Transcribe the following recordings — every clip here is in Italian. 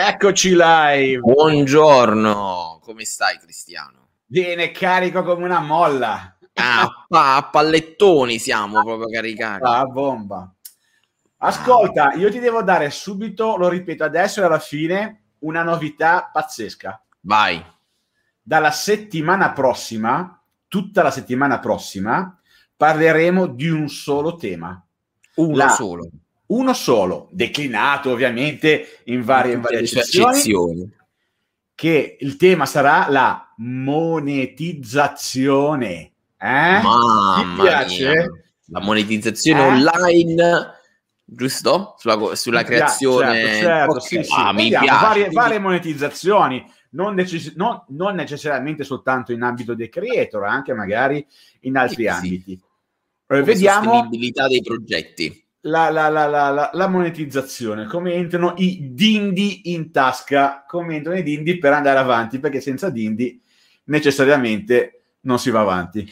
Eccoci live. Buongiorno, come stai Cristiano? Viene carico come una molla. Ah, a pallettoni siamo proprio caricati. Ah, bomba. Ascolta, io ti devo dare subito, lo ripeto adesso e alla fine, una novità pazzesca. Vai. Dalla settimana prossima, tutta la settimana prossima, parleremo di un solo tema. Uno La- solo. Uno solo, declinato ovviamente in varie, in varie eccezioni, che il tema sarà la monetizzazione. Eh? Mamma piace? mia. La monetizzazione Eh? online, giusto? Sulla, sulla creazione. certo, certo, Ok, sì, sì. ah, Vediamo, piace. Varie, varie monetizzazioni, non, necess- non- non necessariamente soltanto in ambito dei creator, anche magari in altri Sì, ambiti. Eh, vediamo sostenibilità dei progetti. La, la- la- la- monetizzazione, come entrano i dindi in tasca, come entrano i dindi per andare avanti, perché senza dindi necessariamente non si va avanti.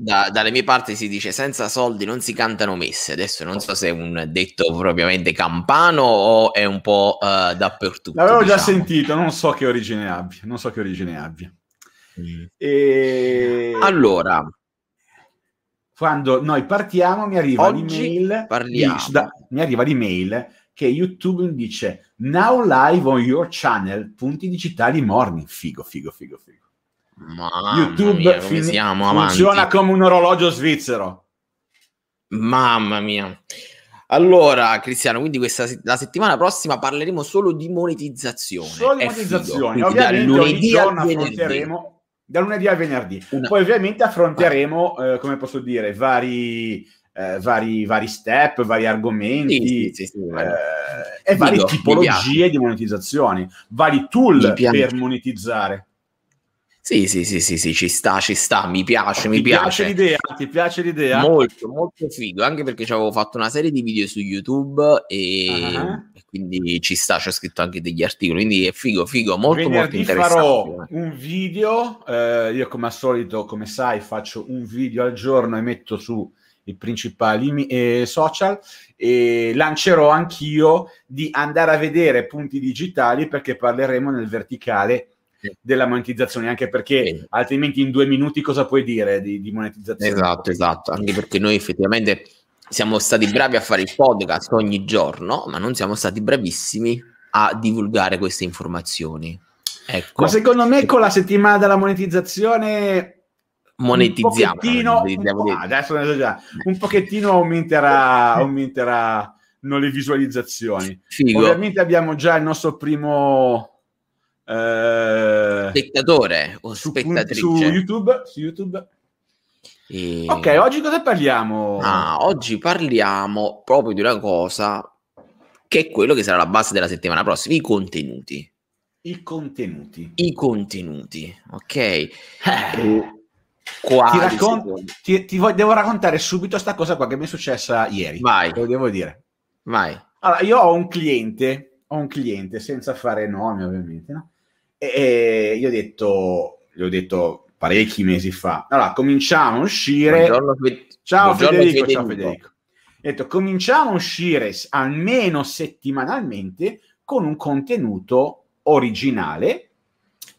Da- dalle mie parti si dice senza soldi non si cantano messe. Adesso non so se è un detto propriamente campano o è un po' eh, dappertutto. L'avevo già diciamo. sentito, non so che origine abbia, non so che origine abbia. Mm. E... Allora, quando noi partiamo mi arriva Oggi l'email parliamo. di- da- mi arriva l'email che YouTube mi dice now live on your channel punti digitali morning figo figo figo figo mamma YouTube mia, fin- funziona avanti. come un orologio svizzero Mamma mia. Allora, Cristiano, quindi questa la settimana prossima parleremo solo di monetizzazione. solo di dal ovviamente ogni lunedì al giorno affronteremo da lunedì al venerdì Una- poi ovviamente affronteremo eh, come posso dire vari, eh, vari, vari step vari argomenti Sì, sì, sì, eh, e varie mi tipologie di monetizzazione, vari tool per monetizzare. Sì, sì, sì, sì, sì, ci sta, ci sta, mi piace, mi ti piace. piace. l'idea? Ti piace l'idea? Molto, molto figo, anche perché ci avevo fatto una serie di video su YouTube e, Ah. Quindi ci sta, c'ho scritto anche degli articoli, quindi è figo, figo, molto, molto Venerdì interessante. farò un video, eh, io come al solito, come sai, faccio un video al giorno e metto su i principali eh, social e lancerò anch'io di andare a vedere punti digitali perché parleremo nel verticale della monetizzazione, anche perché Sì. altrimenti in due minuti cosa puoi dire di, di monetizzazione? Esatto, esatto, anche perché noi effettivamente siamo stati bravi a fare il podcast ogni giorno, ma non siamo stati bravissimi a divulgare queste informazioni. Ecco, Ma secondo me con la settimana della monetizzazione monetizziamo. un pochettino, monetizziamo un, po', adesso ne so già, un pochettino aumenterà, aumenterà no, le visualizzazioni. Figo. Ovviamente abbiamo già il nostro primo eh, Spettatore o su, spettatrice. su YouTube. Su YouTube. E- Ok, oggi cosa parliamo? Ah, oggi parliamo proprio di una cosa che è quello che sarà la base della settimana prossima, i contenuti. I contenuti. I contenuti, ok? Eh, Quali ti, raccon- ti- ti voglio- devo raccontare subito sta cosa qua che mi è successa ieri. Vai. Lo devo dire. Vai. Allora, io ho un cliente, ho un cliente senza fare nomi ovviamente, no? E, e io ho detto, gli ho detto parecchi mesi fa, allora cominciamo a uscire. Buongiorno, ciao buongiorno, Federico, ciao Federico. Ho detto cominciamo a uscire almeno settimanalmente con un contenuto originale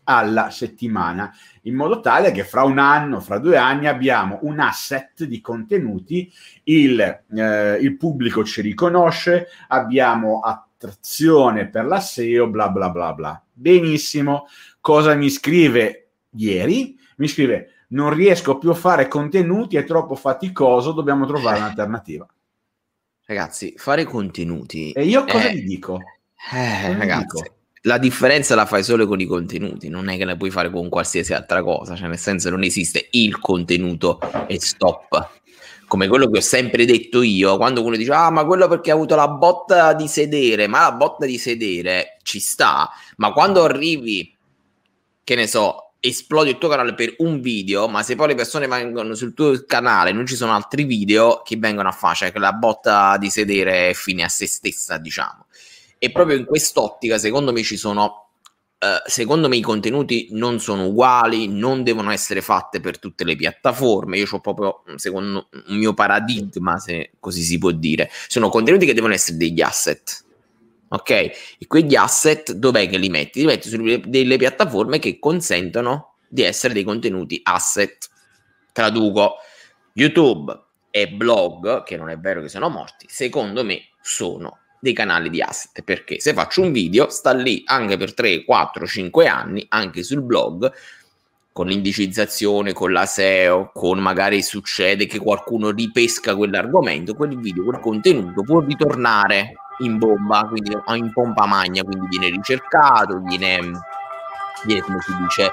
alla settimana, in modo tale che fra un anno, fra due anni abbiamo un asset di contenuti, il, eh, il pubblico ci riconosce, abbiamo attrazione per la SEO, bla bla bla bla. Benissimo. Cosa mi scrive ieri? Mi scrive non riesco più a fare contenuti, è troppo faticoso, dobbiamo trovare un'alternativa. Ragazzi, fare contenuti. E io cosa Eh, gli dico? eh, Cosa ragazzi, dico? la differenza la fai solo con i contenuti, non è che la puoi fare con qualsiasi altra cosa, cioè nel senso non esiste il contenuto e stop. Come quello che ho sempre detto io, quando uno dice "Ah, ma quello perché ha avuto la botta di sedere", ma la botta di sedere ci sta, ma quando arrivi che ne so, esplodi il tuo canale per un video, ma se poi le persone vengono sul tuo canale non ci sono altri video che vengono a fare, cioè che la botta di sedere è fine a se stessa, diciamo. E proprio in quest'ottica, secondo me, ci sono. eh, secondo me i contenuti non sono uguali, non devono essere fatte per tutte le piattaforme. Io ho proprio, secondo un mio paradigma, se così si può dire. Sono contenuti che devono essere degli asset. Ok? E quegli asset dov'è che li metti? Li metti su delle piattaforme che consentono di essere dei contenuti asset. Traduco, YouTube e blog, che non è vero che sono morti, secondo me sono dei canali di asset, perché se faccio un video sta lì anche per 3, 4, 5 anni, anche sul blog, con l'indicizzazione, con la SEO, con magari succede che qualcuno ripesca quell'argomento, quel video, quel contenuto può ritornare in bomba, quindi in pompa magna, quindi viene ricercato, viene, viene come si dice,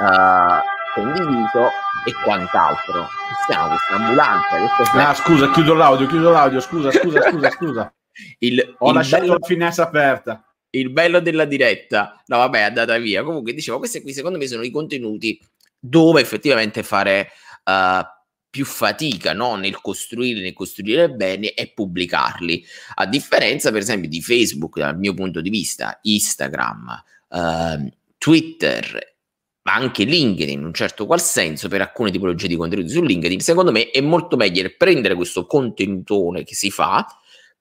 uh, condiviso e quant'altro. Siamo questa ambulanza. Ah, scusa, chiudo l'audio, chiudo l'audio, scusa, scusa, scusa, scusa. Il, Ho il lasciato bello... la finestra aperta il bello della diretta, no vabbè è andata via, comunque dicevo questi qui secondo me sono i contenuti dove effettivamente fare uh, più fatica no? nel costruire, nel costruire bene e pubblicarli, a differenza per esempio di Facebook dal mio punto di vista, Instagram, uh, Twitter ma anche LinkedIn in un certo qual senso per alcune tipologie di contenuti su LinkedIn, secondo me è molto meglio prendere questo contenutone che si fa,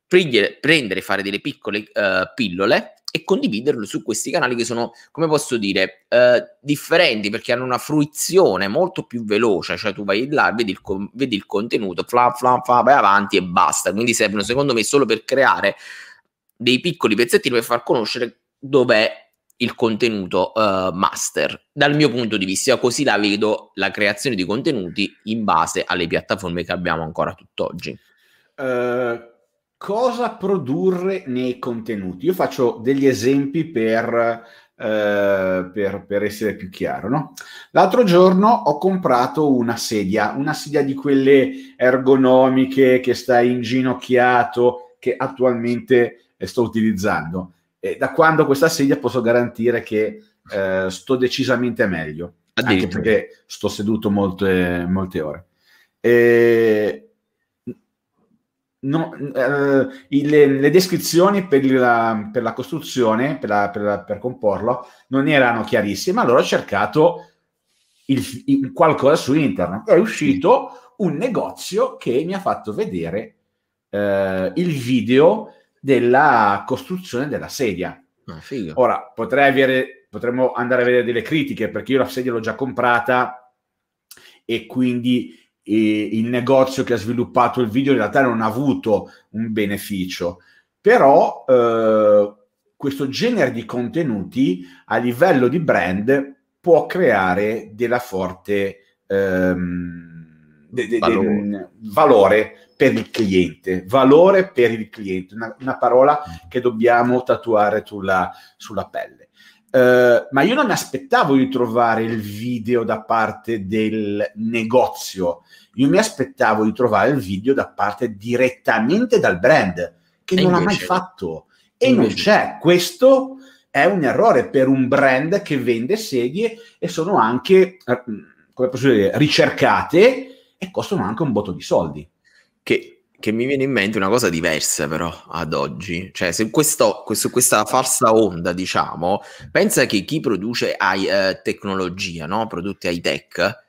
prendere, prendere fare delle piccole uh, pillole e condividerlo su questi canali che sono, come posso dire, eh, differenti perché hanno una fruizione molto più veloce, cioè tu vai là, vedi il, vedi il contenuto, fla, fla, fla, vai avanti e basta, quindi servono secondo me solo per creare dei piccoli pezzettini per far conoscere dov'è il contenuto uh, master. Dal mio punto di vista, così la vedo la creazione di contenuti in base alle piattaforme che abbiamo ancora tutt'oggi. Uh, cosa produrre nei contenuti. Io faccio degli esempi per, eh, per, per essere più chiaro. No? L'altro giorno ho comprato una sedia, una sedia di quelle ergonomiche che sta inginocchiato, che attualmente sto utilizzando. E da quando questa sedia posso garantire che eh, sto decisamente meglio, anche perché sto seduto molte, molte ore. E no, eh, le, le, descrizioni per la, per la costruzione, per, la, per, la, per, comporlo, non erano chiarissime. Allora ho cercato il, il, qualcosa su internet. È uscito un negozio che mi ha fatto vedere eh, il video della costruzione della sedia. Ah, Ora potrei avere, potremmo andare a vedere delle critiche perché io la sedia l'ho già comprata e quindi il negozio che ha sviluppato il video in realtà non ha avuto un beneficio, però eh, questo genere di contenuti a livello di brand può creare della forte ehm, de, de, valore. De, valore. per il cliente, valore per il cliente, una, una parola che dobbiamo tatuare sulla, sulla pelle. Uh, ma io non mi aspettavo di trovare il video da parte del negozio, io mi aspettavo di trovare il video da parte direttamente dal brand, che e non l'ha mai fatto. E invece. non c'è. Questo è un errore per un brand che vende sedie e sono anche, eh, come posso dire, ricercate e costano anche un botto di soldi. Che che mi viene in mente una cosa diversa però ad oggi, cioè se questo, questo, questa falsa onda diciamo, pensa che chi produce hai, eh, tecnologia, no? prodotti high tech,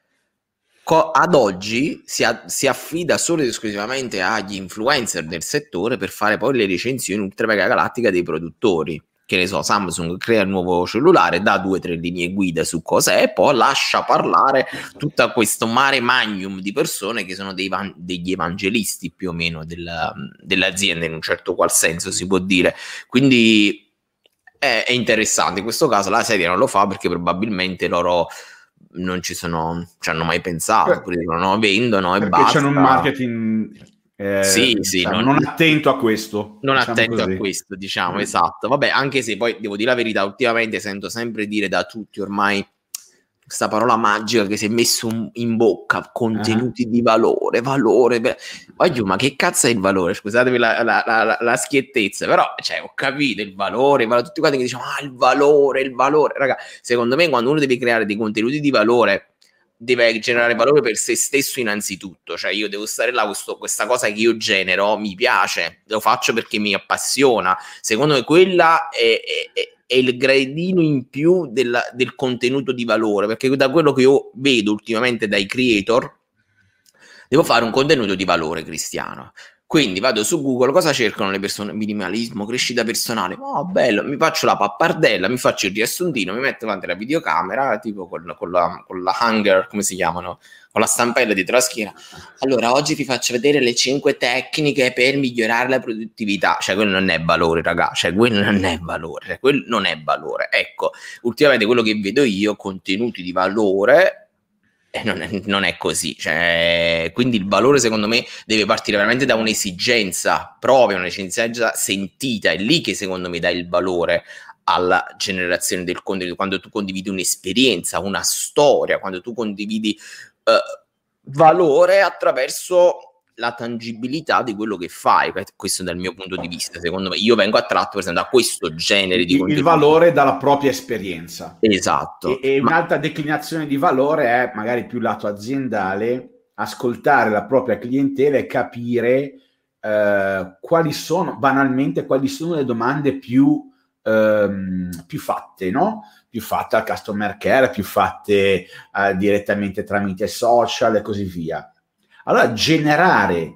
co- ad oggi si, a- si, affida solo ed esclusivamente agli influencer del settore per fare poi le recensioni ultra mega galattica dei produttori che ne so, Samsung crea il nuovo cellulare, dà due o tre linee guida su cosa è, e poi lascia parlare tutto questo mare magnum di persone che sono dei van- degli evangelisti più o meno della, dell'azienda, in un certo qual senso si può dire. Quindi è, è, interessante. In questo caso la serie non lo fa perché probabilmente loro non ci sono, ci hanno mai pensato, oppure dicono vendono e perché basta. C'è un marketing eh, sì, sì, diciamo, non, non, attento a questo. Non diciamo attento così. a questo, diciamo, mm. esatto. Vabbè, anche se poi devo dire la verità, ultimamente sento sempre dire da tutti ormai questa parola magica che si è messo in bocca, contenuti uh-huh. di valore, valore. Per... Voglio, ma che cazzo è il valore? Scusatemi la, la, la, la, schiettezza, però cioè, ho capito il valore, il valore, tutti quanti che diciamo, ah, il valore, il valore. Raga, secondo me quando uno deve creare dei contenuti di valore deve generare valore per se stesso innanzitutto, cioè io devo stare là, questo, questa cosa che io genero mi piace, lo faccio perché mi appassiona, secondo me quella è, è, è il gradino in più della, del contenuto di valore, perché da quello che io vedo ultimamente dai creator, devo fare un contenuto di valore cristiano. Quindi vado su Google, cosa cercano le persone? Minimalismo, crescita personale. Oh, bello, mi faccio la pappardella, mi faccio il riassuntino, mi metto davanti la videocamera, tipo con, con, la, con la hanger, come si chiamano? Con la stampella dietro la schiena. Allora, oggi vi faccio vedere le 5 tecniche per migliorare la produttività. Cioè, quello non è valore, raga. Cioè, quello non è valore. Cioè, quello non è valore. Ecco, ultimamente quello che vedo io, contenuti di valore, non, è, non, è, così. Cioè, quindi il valore, secondo me, deve partire veramente da un'esigenza propria, un'esigenza sentita. È lì che, secondo me, dà il valore alla generazione del contenuto. Quando tu condividi un'esperienza, una storia, quando tu condividi uh, valore attraverso la tangibilità di quello che fai. Questo dal mio punto di vista, secondo me. Io vengo attratto, per esempio, da questo genere di contenuti. Il valore dalla propria esperienza. Esatto. E, e Ma... un'altra declinazione di valore è magari più lato aziendale, ascoltare la propria clientela e capire eh, quali sono, banalmente, quali sono le domande più, ehm, più fatte, no? Più fatte al customer care, più fatte eh, direttamente tramite social e così via allora, generare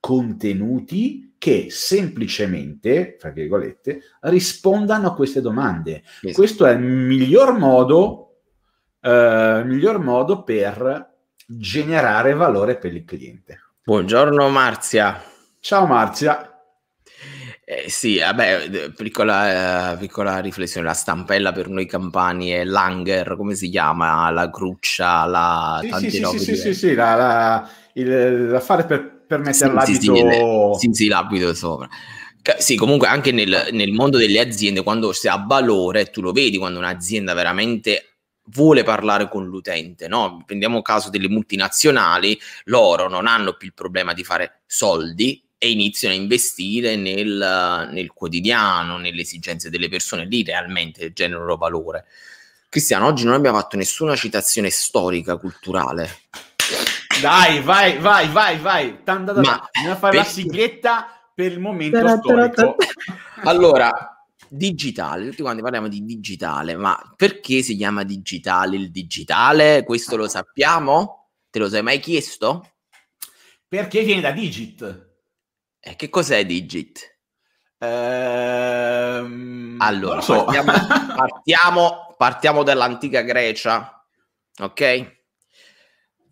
contenuti che semplicemente, fra virgolette, rispondano a queste domande. Esatto. Questo è il miglior modo, eh, miglior modo per generare valore per il cliente. Buongiorno Marzia. Ciao Marzia. Eh, sì, vabbè, piccola, eh, piccola, riflessione, la stampella per noi campani è l'hanger, come si chiama? La cruccia, la... Sì, sì, sì, sì, sì, sì, la, la il, l'affare per, per mettere sì, l'abito... Sì, sì, sì, l'abito sopra. Sì, comunque anche nel, nel mondo delle aziende, quando si ha valore, tu lo vedi quando un'azienda veramente vuole parlare con l'utente, no? Prendiamo il caso delle multinazionali, loro non hanno più il problema di fare soldi e iniziano a investire nel, nel quotidiano, nelle esigenze delle persone, lì realmente generano valore. Cristiano, oggi non abbiamo fatto nessuna citazione storica, culturale. Dai, vai, vai, vai, vai. Tanda da Ma Bisogna fare per... la sigletta per il momento però, storico. allora, digitale, tutti quanti parliamo di digitale, ma perché si chiama digitale il digitale? Questo lo sappiamo? Te lo sei mai chiesto? Perché viene da digit. E che cos'è digit? Ehm, allora, so. partiamo, partiamo, partiamo dall'antica Grecia, ok?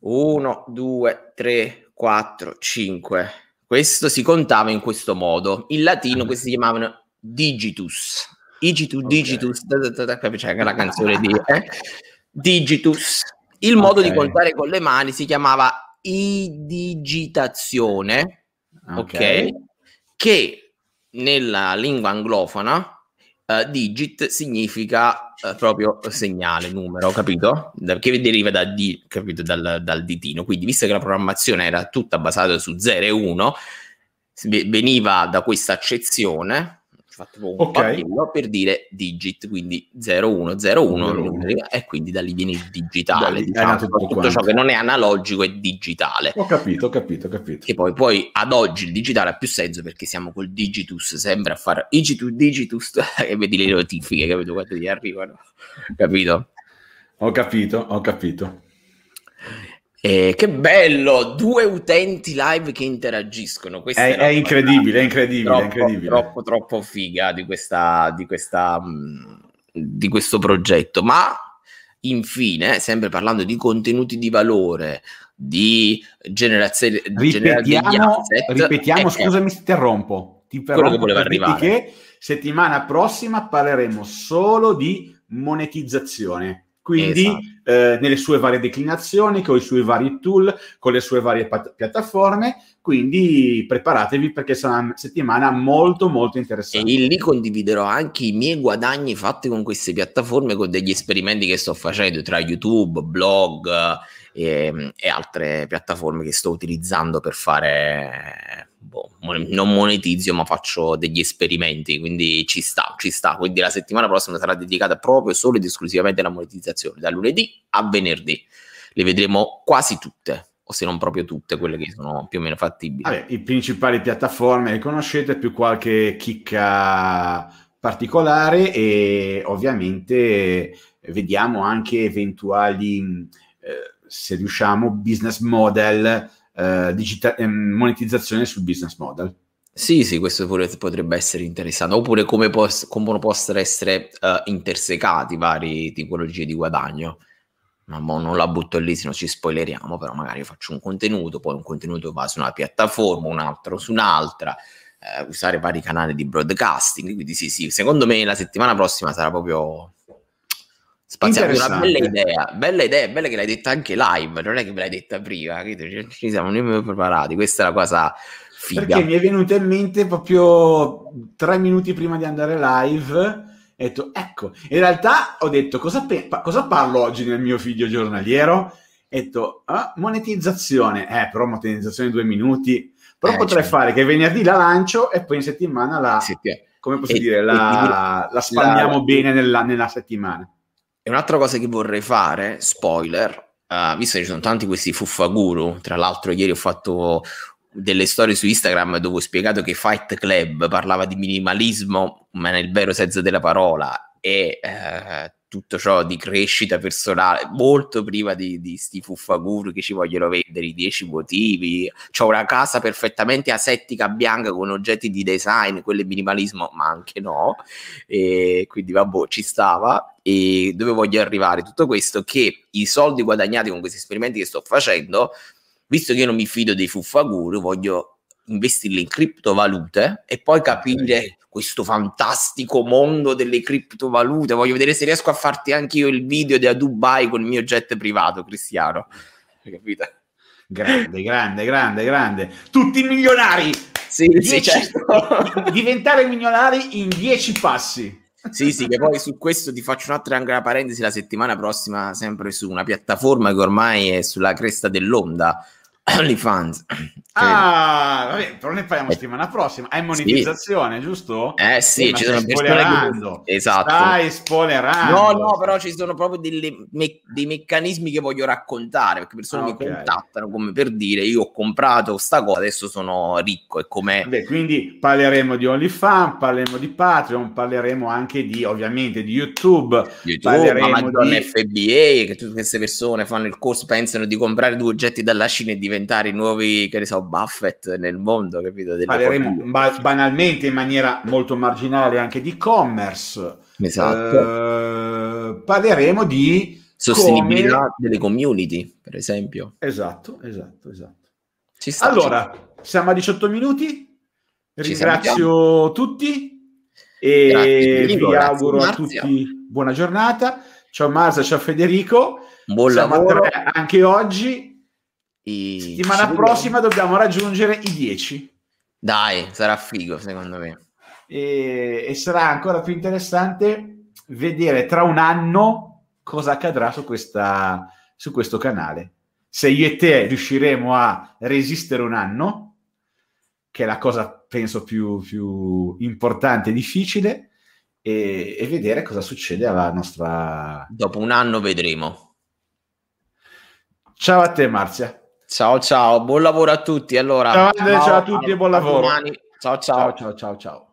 1, 2, 3, 4, 5. Questo si contava in questo modo. In latino questi si chiamavano digitus. Digitus, okay. digitus, c'è anche la canzone di eh? digitus. Il modo okay. di contare con le mani si chiamava idigitazione, ok? okay? Che nella lingua anglofona uh, digit significa uh, proprio segnale, numero, capito? Da, che deriva da di, capito? Dal, dal ditino. Quindi, visto che la programmazione era tutta basata su 0 e 1, veniva da questa accezione fatto un okay. papello per dire digit, quindi 0101 e quindi da lì viene il digitale, lì, diciamo, tutto, tutto ciò che non è analogico è digitale. Ho capito, ho capito, ho capito. Che poi, poi ad oggi il digitale ha più senso perché siamo col digitus sempre a fare digitus, digitus e vedi le notifiche, capito? Quando ti arrivano, capito? Ho capito, ho capito. Eh, che bello, due utenti live che interagiscono. Questa è, è incredibile, è incredibile, troppo, incredibile. Troppo, troppo figa di, questa, di, questa, mm, di questo progetto. Ma infine, sempre parlando di contenuti di valore, di generazione ripetiamo, asset, ripetiamo eh, scusami se interrompo ti voleva arrivare che settimana prossima parleremo solo di monetizzazione quindi esatto. eh, nelle sue varie declinazioni, con i suoi vari tool, con le sue varie pat- piattaforme, quindi preparatevi perché sarà una settimana molto molto interessante. E lì condividerò anche i miei guadagni fatti con queste piattaforme, con degli esperimenti che sto facendo tra YouTube, blog e, ehm, e altre piattaforme che sto utilizzando per fare boh, non monetizzo, ma faccio degli esperimenti, quindi ci sta, ci sta. Quindi la settimana prossima sarà dedicata proprio solo ed esclusivamente alla monetizzazione, da lunedì a venerdì. Le vedremo quasi tutte, o se non proprio tutte, quelle che sono più o meno fattibili. Vabbè, I principali piattaforme le conoscete, più qualche chicca particolare e ovviamente vediamo anche eventuali, eh, se riusciamo, business model eh, digita- ehm, monetizzazione sul business model. Sì, sì, questo pure potrebbe essere interessante. Oppure come, pos- come possono essere uh, intersecati varie tipologie di guadagno. Ma non la butto lì, se non ci spoileriamo, però magari faccio un contenuto, poi un contenuto va su una piattaforma, un altro su un'altra, eh, usare vari canali di broadcasting. Quindi sì, sì, secondo me la settimana prossima sarà proprio spaziata una bella idea, bella idea, bella che l'hai detta anche live, non è che me l'hai detta prima, ci siamo nemmeno preparati, questa è la cosa figa. Perché mi è venuta in mente proprio tre minuti prima di andare live, ho detto, ecco, in realtà ho detto, cosa, pe- cosa parlo oggi nel mio video giornaliero? Ho detto, ah, monetizzazione, eh, però monetizzazione due minuti, però eh, potrei cioè. fare che venerdì la lancio e poi in settimana la... Sì, come posso e, dire, la, la spalmiamo la, bene nella, nella settimana. E un'altra cosa che vorrei fare, spoiler, uh, visto che ci sono tanti questi fuffaguru, tra l'altro ieri ho fatto delle storie su Instagram dove ho spiegato che Fight Club parlava di minimalismo, ma nel vero senso della parola, e eh, tutto ciò di crescita personale, molto prima di, di sti fuffaguru che ci vogliono vendere i dieci motivi. C'ho una casa perfettamente asettica bianca con oggetti di design, quello minimalismo, ma anche no. E quindi vabbè, ci stava. E dove voglio arrivare? Tutto questo che i soldi guadagnati con questi esperimenti che sto facendo visto che io non mi fido dei fuffaguru, voglio investirli in criptovalute e poi capire questo fantastico mondo delle criptovalute. Voglio vedere se riesco a farti anche io il video da Dubai con il mio jet privato, Cristiano. Hai capito? Grande, grande, grande, grande. Tutti milionari! Sì, dieci, sì, certo. diventare milionari in dieci passi. Sì, sì, che poi su questo ti faccio un'altra anche una parentesi la settimana prossima, sempre su una piattaforma che ormai è sulla cresta dell'onda, OnlyFans. Ah, vabbè, però ne parliamo eh, settimana prossima. È monetizzazione, sì. giusto? Eh sì, ci sono persone che... Esatto. Stai spoilerando. No, no, però ci sono proprio delle me- dei meccanismi che voglio raccontare, perché persone ah, okay. mi contattano come per dire io ho comprato sta cosa, adesso sono ricco e come... Beh, quindi parleremo di OnlyFans, parleremo di Patreon, parleremo anche di, ovviamente, di YouTube. YouTube, parleremo di FBA, che tutte queste persone fanno il corso, pensano di comprare due oggetti dalla Cina e diventare i nuovi, che ne so, Buffett nel mondo, capito? Parleremo ba- banalmente in maniera molto marginale anche di e-commerce. Esatto. Eh, parleremo di sostenibilità come... delle community, per esempio. Esatto, esatto, esatto. Ci sta, allora, ci... siamo a 18 minuti. Ringrazio tutti e grazie, vi grazie, auguro a tutti buona giornata. Ciao Marza, ciao Federico. Buon Siamo lavoro anche oggi. I... Settimana prossima dobbiamo raggiungere i 10. Dai, sarà figo secondo me. E, e, sarà ancora più interessante vedere tra un anno cosa accadrà su, questa, su questo canale. Se io e te riusciremo a resistere un anno, che è la cosa penso più, più importante e difficile, e, e vedere cosa succede alla nostra... Dopo un anno vedremo. Ciao a te Marzia. Ciao ciao, buon lavoro a tutti. Allora, ciao, ciao, ciao a tutti e buon lavoro. Ciao ciao. Ciao ciao ciao ciao.